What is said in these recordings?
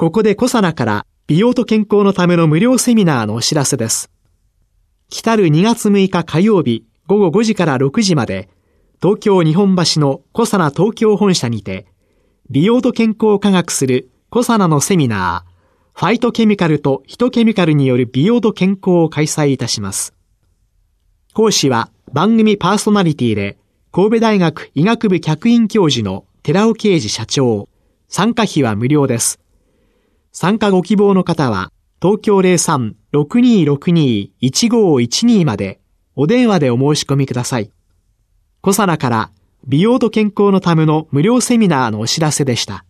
ここでコサナから美容と健康のための無料セミナーのお知らせです来たる2月6日火曜日午後5時から6時まで東京日本橋のコサナ東京本社にて美容と健康を科学するコサナのセミナーファイトケミカルとヒトケミカルによる美容と健康を開催いたします。講師は番組パーソナリティで神戸大学医学部客員教授の寺尾啓二社長。参加費は無料です。参加ご希望の方は東京03-6262-1512までお電話でお申し込みください。小サナから美容と健康のための無料セミナーのお知らせでした。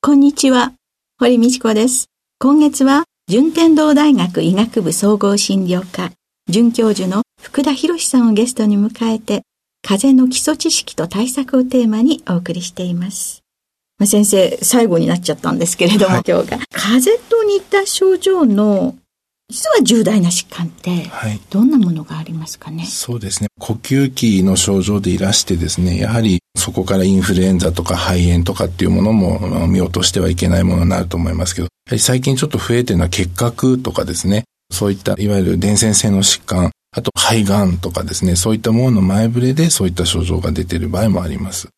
こんにちは。堀道子です。今月は順天堂大学医学部総合診療科准教授の福田博さんをゲストに迎えて、風邪の基礎知識と対策をテーマにお送りしています。まあ、先生、最後になっちゃったんですけれども、はい、今日が。風邪と似た症状の実は重大な疾患って、どんなものがありますかね、はい、そうですね。呼吸器の症状でいらしてですね、やはりそこからインフルエンザとか肺炎とかっていうものも見落としてはいけないものになると思いますけど、最近ちょっと増えてるのは結核とかですね、そういったいわゆる伝染性の疾患、あと肺がんとかですね、そういったものの前触れでそういった症状が出ている場合もあります。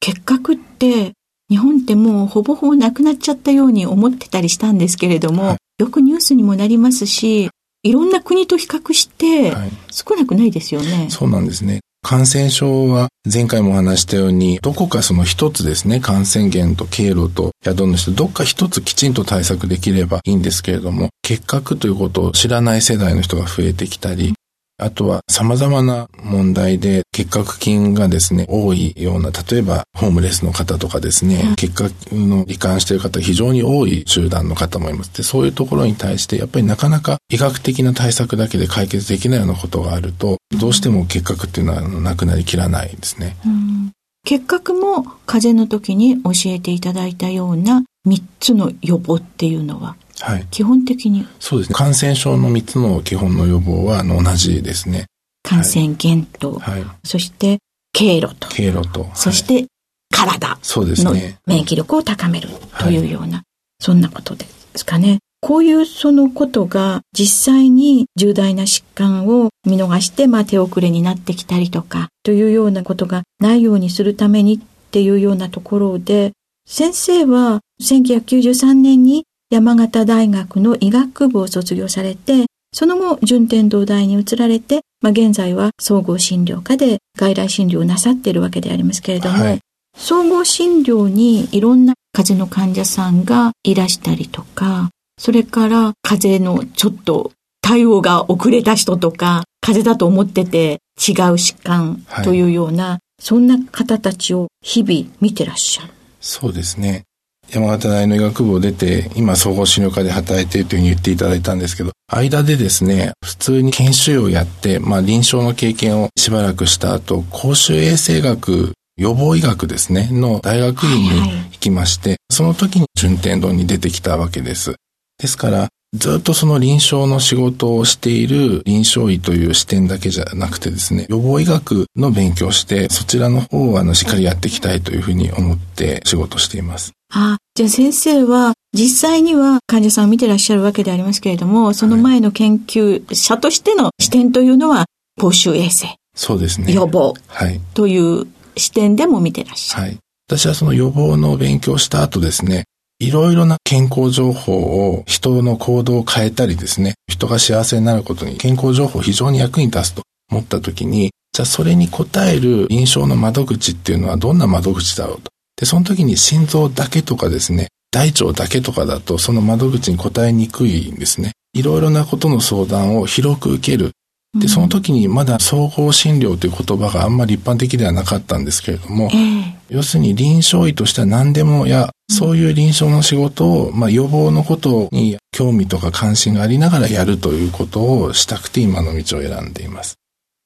結核って日本ってもうほぼほぼなくなっちゃったように思ってたりしたんですけれども、はい、よくニュースにもなりますし、いろんな国と比較して少なくないですよね。はい、そうなんですね。感染症は前回もお話したように、どこかその一つですね、感染源と経路と宿主どっか一つきちんと対策できればいいんですけれども、結核ということを知らない世代の人が増えてきたり、あとは様々な問題で結核菌がですね、多いような、例えばホームレスの方とかですね、結核の罹患している方非常に多い集団の方もいます。で、そういうところに対してやっぱりなかなか医学的な対策だけで解決できないようなことがあると、どうしても結核っていうのはなくなりきらないですね。結核も風邪の時に教えていただいたような3つの予防っていうのははい、基本的に。そうですね。感染症の3つの基本の予防は同じですね。感染源と、はい、そして経路と。経路と、そして体の免疫力を高めるというような、はい、そんなことですかね。こういうそのことが実際に重大な疾患を見逃して、まあ手遅れになってきたりとか、というようなことがないようにするためにっていうようなところで、先生は1993年に山形大学の医学部を卒業されて、その後、順天堂大に移られて、まあ、現在は総合診療科で外来診療をなさっているわけでありますけれども、はい、総合診療にいろんな風邪の患者さんがいらしたりとか、それから風邪のちょっと対応が遅れた人とか、風邪だと思ってて違う疾患というような、はい、そんな方たちを日々見てらっしゃる。そうですね。山形大の医学部を出て、今総合診療科で働いているというふうに言っていただいたんですけど、間でですね、普通に研修をやって、まあ臨床の経験をしばらくした後、公衆衛生学予防医学ですね、の大学院に行きまして、その時に順天堂に出てきたわけです。ですから、ずっとその臨床の仕事をしている臨床医という視点だけじゃなくてですね、予防医学の勉強して、そちらの方をあのしっかりやっていきたいというふうに思って仕事しています。あじゃあ先生は実際には患者さんを見てらっしゃるわけでありますけれども、その前の研究者としての視点というのは、公衆衛生。そうですね。予防。はい。という視点でも見てらっしゃる。はい。私はその予防の勉強した後ですね、いろいろな健康情報を人の行動を変えたりですね、人が幸せになることに健康情報非常に役に立つと思った時に、じゃあそれに応える印象の窓口っていうのはどんな窓口だろうと。で、その時に心臓だけとかですね、大腸だけとかだとその窓口に答えにくいんですね。いろいろなことの相談を広く受ける。で、その時にまだ総合診療という言葉があんまり一般的ではなかったんですけれども、要するに臨床医としては何でもや、そういう臨床の仕事を、まあ、予防のことに興味とか関心がありながらやるということをしたくて今の道を選んでいます。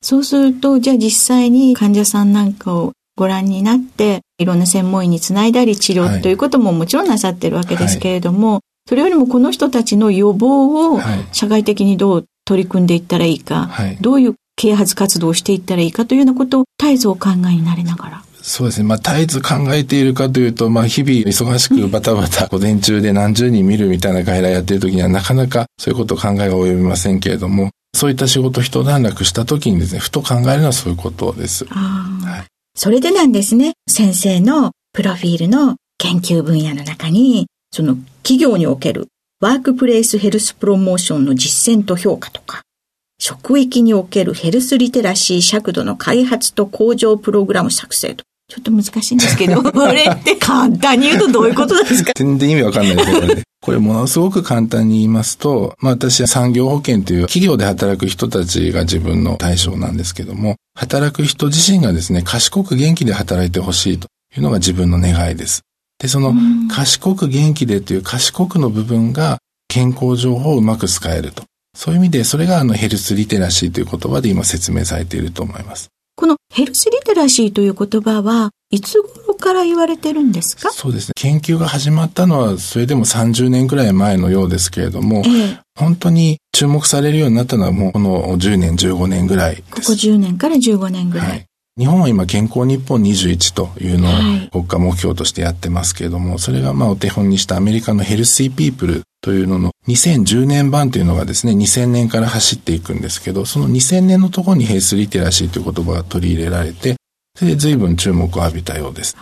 そうすると、じゃあ実際に患者さんなんかをご覧になって、いろんな専門医につないだり治療ということももちろんなさってるわけですけれども、はい、それよりもこの人たちの予防を社会的にどう取り組んでいったらいいか、はい、どういう啓発活動をしていったらいいかというようなことを絶えずお考えになれながら。そうですね。まあ、絶えず考えているかというと、まあ、日々忙しくバタバタ午前中で何十人見るみたいな外来やってる時にはなかなかそういうことを考えが及びませんけれども、そういった仕事一段落した時にですね、ふと考えるのはそういうことです。はい、それでなんですね、先生のプロフィールの研究分野の中に、その企業におけるワークプレイスヘルスプロモーションの実践と評価とか、職域におけるヘルスリテラシー尺度の開発と向上プログラム作成と。ちょっと難しいんですけど、これって簡単に言うとどういうことですか？全然意味わかんないですけどね。これものすごく簡単に言いますと、まあ私は産業保険という企業で働く人たちが自分の対象なんですけども、働く人自身がですね、賢く元気で働いてほしいというのが自分の願いです。で、その賢く元気でという賢くの部分が健康情報をうまく使えると。そういう意味で、それがあのヘルスリテラシーという言葉で今説明されていると思います。このヘルスリテラシーという言葉はいつ頃から言われてるんですか？そうですね。研究が始まったのはそれでも30年くらい前のようですけれども、ええ、本当に注目されるようになったのはもうこの10年、15年ぐらいです。ここ10年から15年ぐらい。はい日本は今健康日本21というのを国家目標としてやってますけれども、それがまあお手本にしたアメリカのヘルシーピープルというのの2010年版というのがですね、2000年から走っていくんですけど、その2000年のところにヘルスリテラシーという言葉が取り入れられて、それで随分注目を浴びたようです。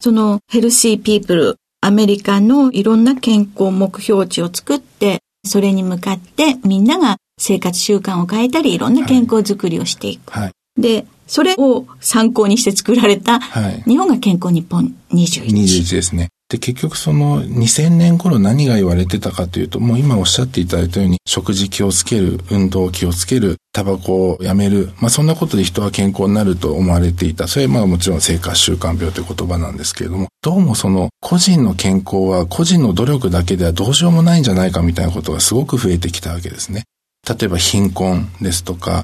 そのヘルシーピープル、アメリカのいろんな健康目標値を作って、それに向かってみんなが生活習慣を変えたり、いろんな健康づくりをしていく。はい、で、それを参考にして作られた、日本が健康日本21。21ですね。で、結局その2000年頃何が言われてたかというと、もう今おっしゃっていただいたように、食事気をつける、運動気をつける、タバコをやめる、まあそんなことで人は健康になると思われていた。それはまあもちろん生活習慣病という言葉なんですけれども、どうもその個人の健康は個人の努力だけではどうしようもないんじゃないかみたいなことがすごく増えてきたわけですね。例えば貧困ですとか、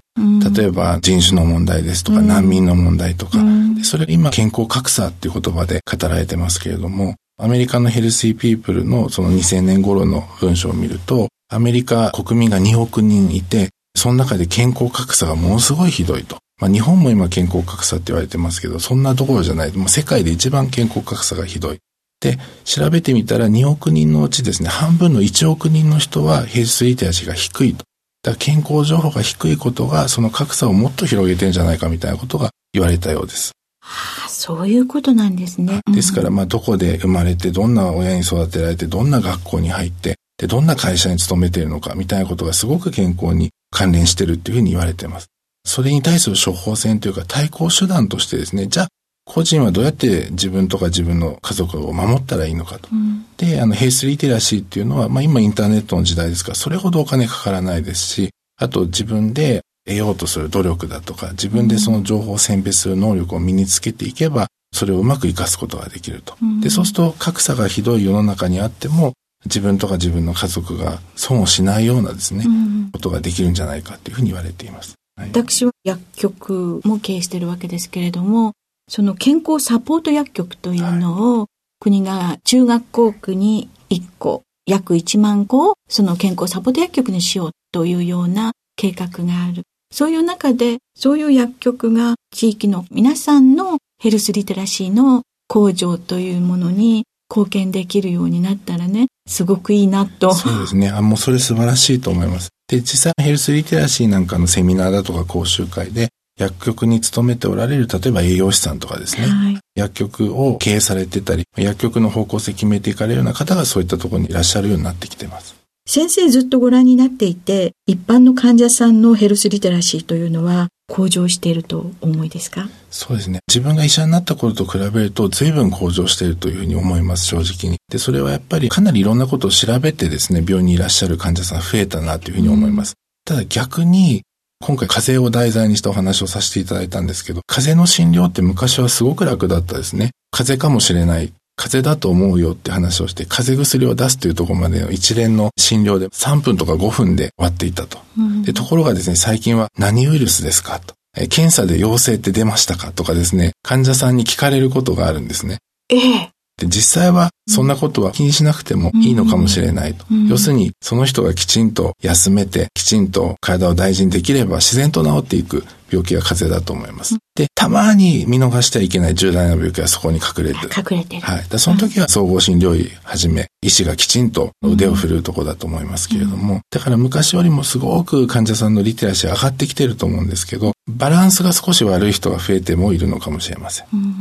例えば人種の問題ですとか、難民の問題とか、それ今健康格差っていう言葉で語られてますけれども、アメリカのヘルシーピープルのその2000年頃の文章を見ると、アメリカ国民が2億人いて、その中で健康格差がものすごいひどいと。まあ、日本も今健康格差って言われてますけど、そんなところじゃない。もう世界で一番健康格差がひどい。で、調べてみたら2億人のうちですね、半分の1億人の人はヘルスリテラシーが低いと。だ健康情報が低いことが、その格差をもっと広げてんじゃないかみたいなことが言われたようです。はあ、そういうことなんですね。ですから、まあ、どこで生まれて、どんな親に育てられて、どんな学校に入って、で、どんな会社に勤めているのか、みたいなことがすごく健康に関連してるっていうふうに言われています。それに対する処方箋というか対抗手段としてですね、じゃあ個人はどうやって自分とか自分の家族を守ったらいいのかと。うん、で、あの、ヘイスリテラシーっていうのは、まあ今インターネットの時代ですから、それほどお金かからないですし、あと自分で得ようとする努力だとか、自分でその情報を選別する能力を身につけていけば、それをうまく活かすことができると。で、そうすると格差がひどい世の中にあっても、自分とか自分の家族が損をしないようなですね、ことができるんじゃないかというふうに言われています。はい、私は薬局も経営しているわけですけれども、その健康サポート薬局というのを、国が中学校区に1個、約1万個をその健康サポート薬局にしようというような計画がある。そういう中で、そういう薬局が地域の皆さんのヘルスリテラシーの向上というものに貢献できるようになったらね、すごくいいなと。そうですね。あ、もうそれ素晴らしいと思います。で、実際ヘルスリテラシーなんかのセミナーだとか講習会で、薬局に勤めておられる、例えば栄養士さんとかですね、はい、薬局を経営されてたり、薬局の方向性決めていかれるような方がそういったところにいらっしゃるようになってきてます。先生ずっとご覧になっていて、一般の患者さんのヘルスリテラシーというのは向上していると思いですか？そうですね。自分が医者になった頃と比べると随分向上しているというふうに思います、正直に。で、それはやっぱりかなりいろんなことを調べてですね、病院にいらっしゃる患者さん増えたなというふうに思います。ただ逆に、今回風邪を題材にしたお話をさせていただいたんですけど、風邪の診療って昔はすごく楽だったですね。風邪かもしれない。風邪だと思うよって話をして、風邪薬を出すというところまでの一連の診療で3分とか5分で終わっていたと。うん、でところがですね、最近は何ウイルスですかと。検査で陽性って出ましたかとかですね、患者さんに聞かれることがあるんですね。ええ。で実際はそんなことは気にしなくてもいいのかもしれないと。うん、要するに、その人がきちんと休めて、きちんと体を大事にできれば自然と治っていく病気が風邪だと思います。で、たまに見逃してはいけない重大な病気はそこに隠れてる。隠れてる。はい。その時は総合診療医はじめ、医師がきちんと腕を振るうとこだと思いますけれども、うん、だから昔よりもすごく患者さんのリテラシー上がってきてると思うんですけど、バランスが少し悪い人が増えてもいるのかもしれません。うん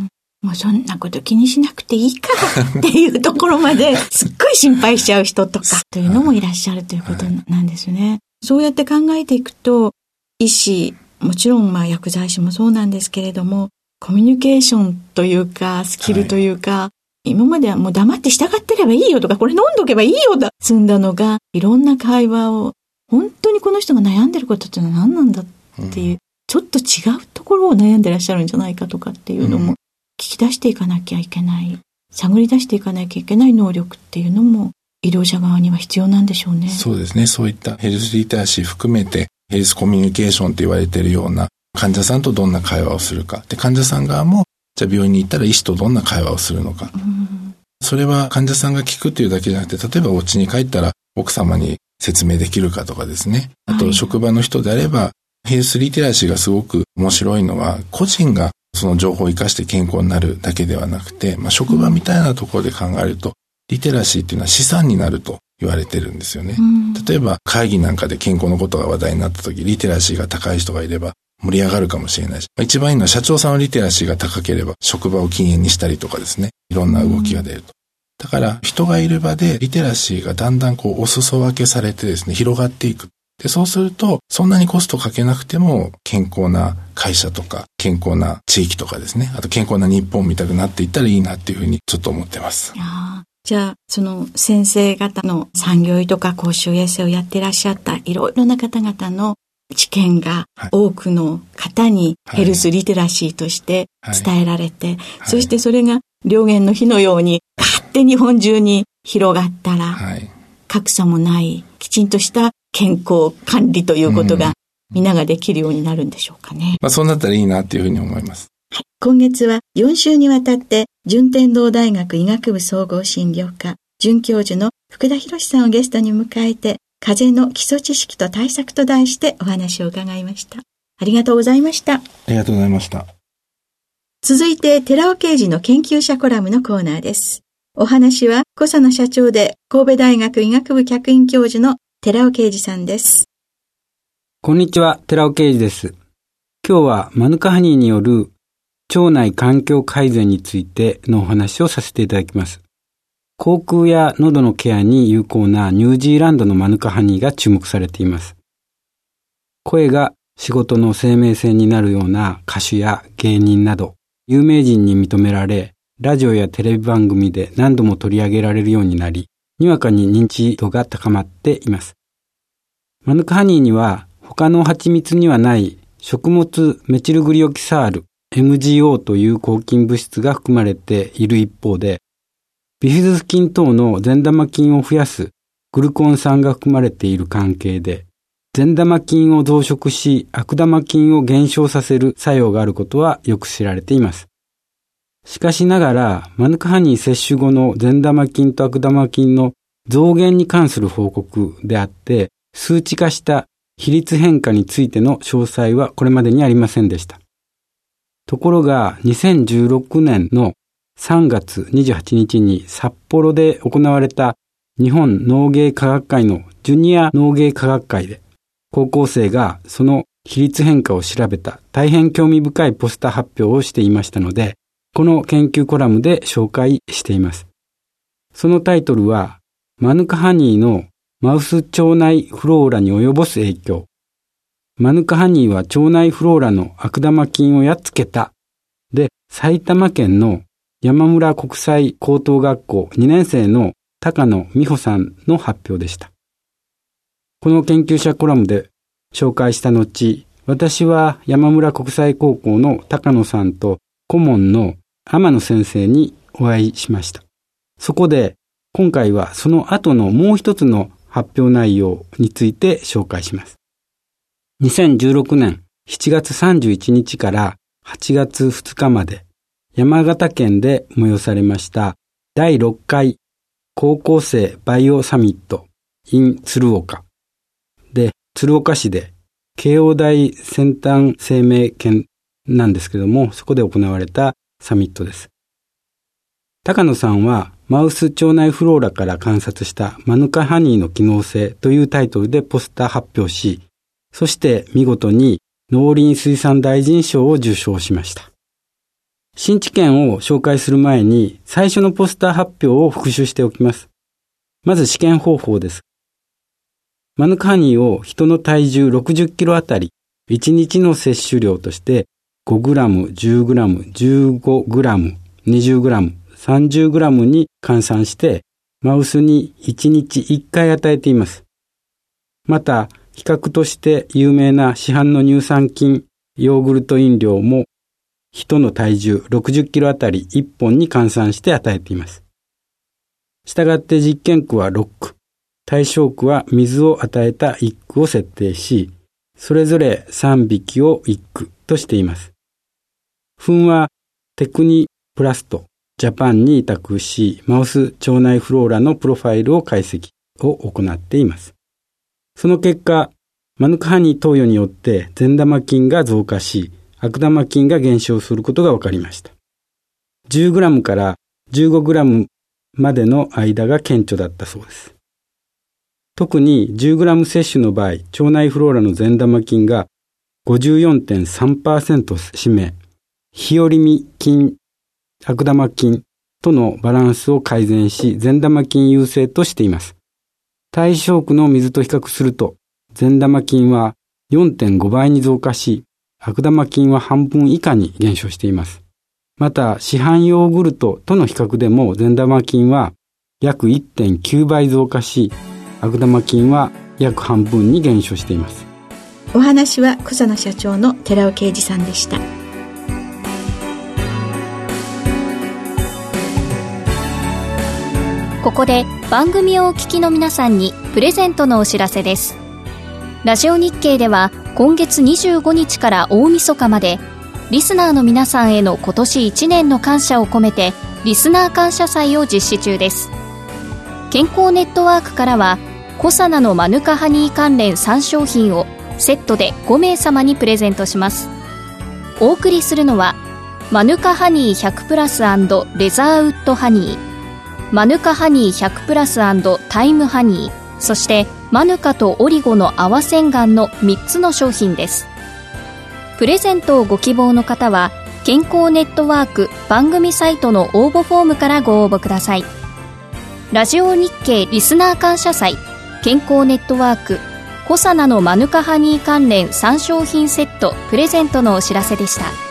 もうそんなこと気にしなくていいか っていうところまで すっごい心配しちゃう人とかというのもいらっしゃるということなんですよね。そうやって考えていくと、医師、もちろんまあ薬剤師もそうなんですけれども、コミュニケーションというか、スキルというか、はい、今まではもう黙って従ってればいいよとか、これ飲んどけばいいよだ、積んだのが、いろんな会話を、本当にこの人が悩んでることっていうのは何なんだっていう、うん、ちょっと違うところを悩んでらっしゃるんじゃないかとかっていうのも聞き出していかなきゃいけない、探り出していかなきゃいけない能力っていうのも医療者側には必要なんでしょうね。そうですね。そういったヘルスリテラシー含めてヘルスコミュニケーションと言われているような患者さんとどんな会話をするか。で、患者さん側もじゃあ病院に行ったら医師とどんな会話をするのか。うん、それは患者さんが聞くっていうだけじゃなくて、例えばお家に帰ったら奥様に説明できるかとかですね。あと、職場の人であれば、ヘルスリテラシーがすごく面白いのは、個人がその情報を活かして健康になるだけではなくて、まあ、職場みたいなところで考えると、リテラシーっていうのは資産になると言われてるんですよね。例えば会議なんかで健康のことが話題になった時、リテラシーが高い人がいれば盛り上がるかもしれないし、一番いいのは社長さんのリテラシーが高ければ職場を禁煙にしたりとかですね、いろんな動きが出ると。だから人がいる場でリテラシーがだんだんこうお裾分けされてですね、広がっていく。で、そうすると、そんなにコストかけなくても、健康な会社とか、健康な地域とかですね、あと健康な日本みたくなっていったらいいなっていうふうにちょっと思ってます。じゃあ、その先生方の産業医とか公衆衛生をやってらっしゃったいろいろな方々の知見が多くの方にヘルスリテラシーとして伝えられて、はい。はい、そしてそれが両言の火のように勝手に日本中に広がったら、格差もないきちんとした健康管理ということが、皆ができるようになるんでしょうかね。まあそうなったらいいなっていうふうに思います。はい。今月は4週にわたって、順天堂大学医学部総合診療科、准教授の福田博さんをゲストに迎えて、風邪の基礎知識と対策と題してお話を伺いました。ありがとうございました。ありがとうございました。続いて、寺尾刑事の研究者コラムのコーナーです。お話は、小佐野社長で神戸大学医学部客員教授の寺尾啓二さんです。こんにちは、寺尾啓二です。今日はマヌカハニーによる腸内環境改善についてのお話をさせていただきます。口腔や喉のケアに有効なニュージーランドのマヌカハニーが注目されています。声が仕事の生命線になるような歌手や芸人など有名人に認められ、ラジオやテレビ番組で何度も取り上げられるようになり、にわかに認知度が高まっています。マヌカハニーには他の蜂蜜にはない食物メチルグリオキサール MGO という抗菌物質が含まれている一方で、ビフィズス菌等の善玉菌を増やすグルコン酸が含まれている関係で、善玉菌を増殖し悪玉菌を減少させる作用があることはよく知られています。しかしながら、マヌカハニー摂取後の善玉菌と悪玉菌の増減に関する報告であって、数値化した比率変化についての詳細はこれまでにありませんでした。ところが、2016年の3月28日に札幌で行われた日本農芸科学会のジュニア農芸科学会で、高校生がその比率変化を調べた大変興味深いポスター発表をしていましたので、この研究コラムで紹介しています。そのタイトルは、マヌカハニーのマウス腸内フローラに及ぼす影響。マヌカハニーは腸内フローラの悪玉菌をやっつけた。で、埼玉県の山村国際高等学校2年生の高野美穂さんの発表でした。この研究者コラムで紹介した後、私は山村国際高校の高野さんと顧問の天野先生にお会いしました。そこで今回はその後のもう一つの発表内容について紹介します。2016年7月31日から8月2日まで山形県で催されました第6回高校生バイオサミット in 鶴岡で鶴岡市で慶応大先端生命研なんですけどもそこで行われたサミットです。高野さんはマウス腸内フローラから観察したマヌカハニーの機能性というタイトルでポスター発表し、そして見事に農林水産大臣賞を受賞しました。新知見を紹介する前に最初のポスター発表を復習しておきます。まず試験方法です。マヌカハニーを人の体重60キロあたり1日の摂取量として 5g、10g、15g、20g、30g に換算して、マウスに1日1回与えています。また、比較として有名な市販の乳酸菌、ヨーグルト飲料も、人の体重60キロあたり1本に換算して与えています。したがって実験区は6区、対象区は水を与えた1区を設定し、それぞれ3匹を1区としています。糞はテクニプラスト、ジャパンに委託し、マウス腸内フローラのプロファイルを解析を行っています。その結果、マヌカハニー投与によって善玉菌が増加し、悪玉菌が減少することが分かりました。10g から 15g までの間が顕著だったそうです。特に 10g 摂取の場合、腸内フローラの善玉菌が54.3%占め、日和見菌悪玉菌とのバランスを改善し、善玉菌優勢としています。対象区の水と比較すると、善玉菌は4.5倍に増加し、悪玉菌は半分以下に減少しています。また、市販ヨーグルトとの比較でも善玉菌は約1.9倍増加し、悪玉菌は約半分に減少しています。お話は小佐野社長の寺尾啓二さんでした。ここで番組をお聞きの皆さんにプレゼントのお知らせです。ラジオ日経では今月25日から大晦日までリスナーの皆さんへの今年1年の感謝を込めてリスナー感謝祭を実施中です。健康ネットワークからはコサナのマヌカハニー関連3商品をセットで5名様にプレゼントします。お送りするのはマヌカハニー100プラスレザーウッドハニー。マヌカハニー100プラスタイムハニー。そしてマヌカとオリゴの泡洗顔の3つの商品です。プレゼントをご希望の方は健康ネットワーク番組サイトの応募フォームからご応募ください。ラジオ日経リスナー感謝祭健康ネットワークコサナのマヌカハニー関連3商品セットプレゼントのお知らせでした。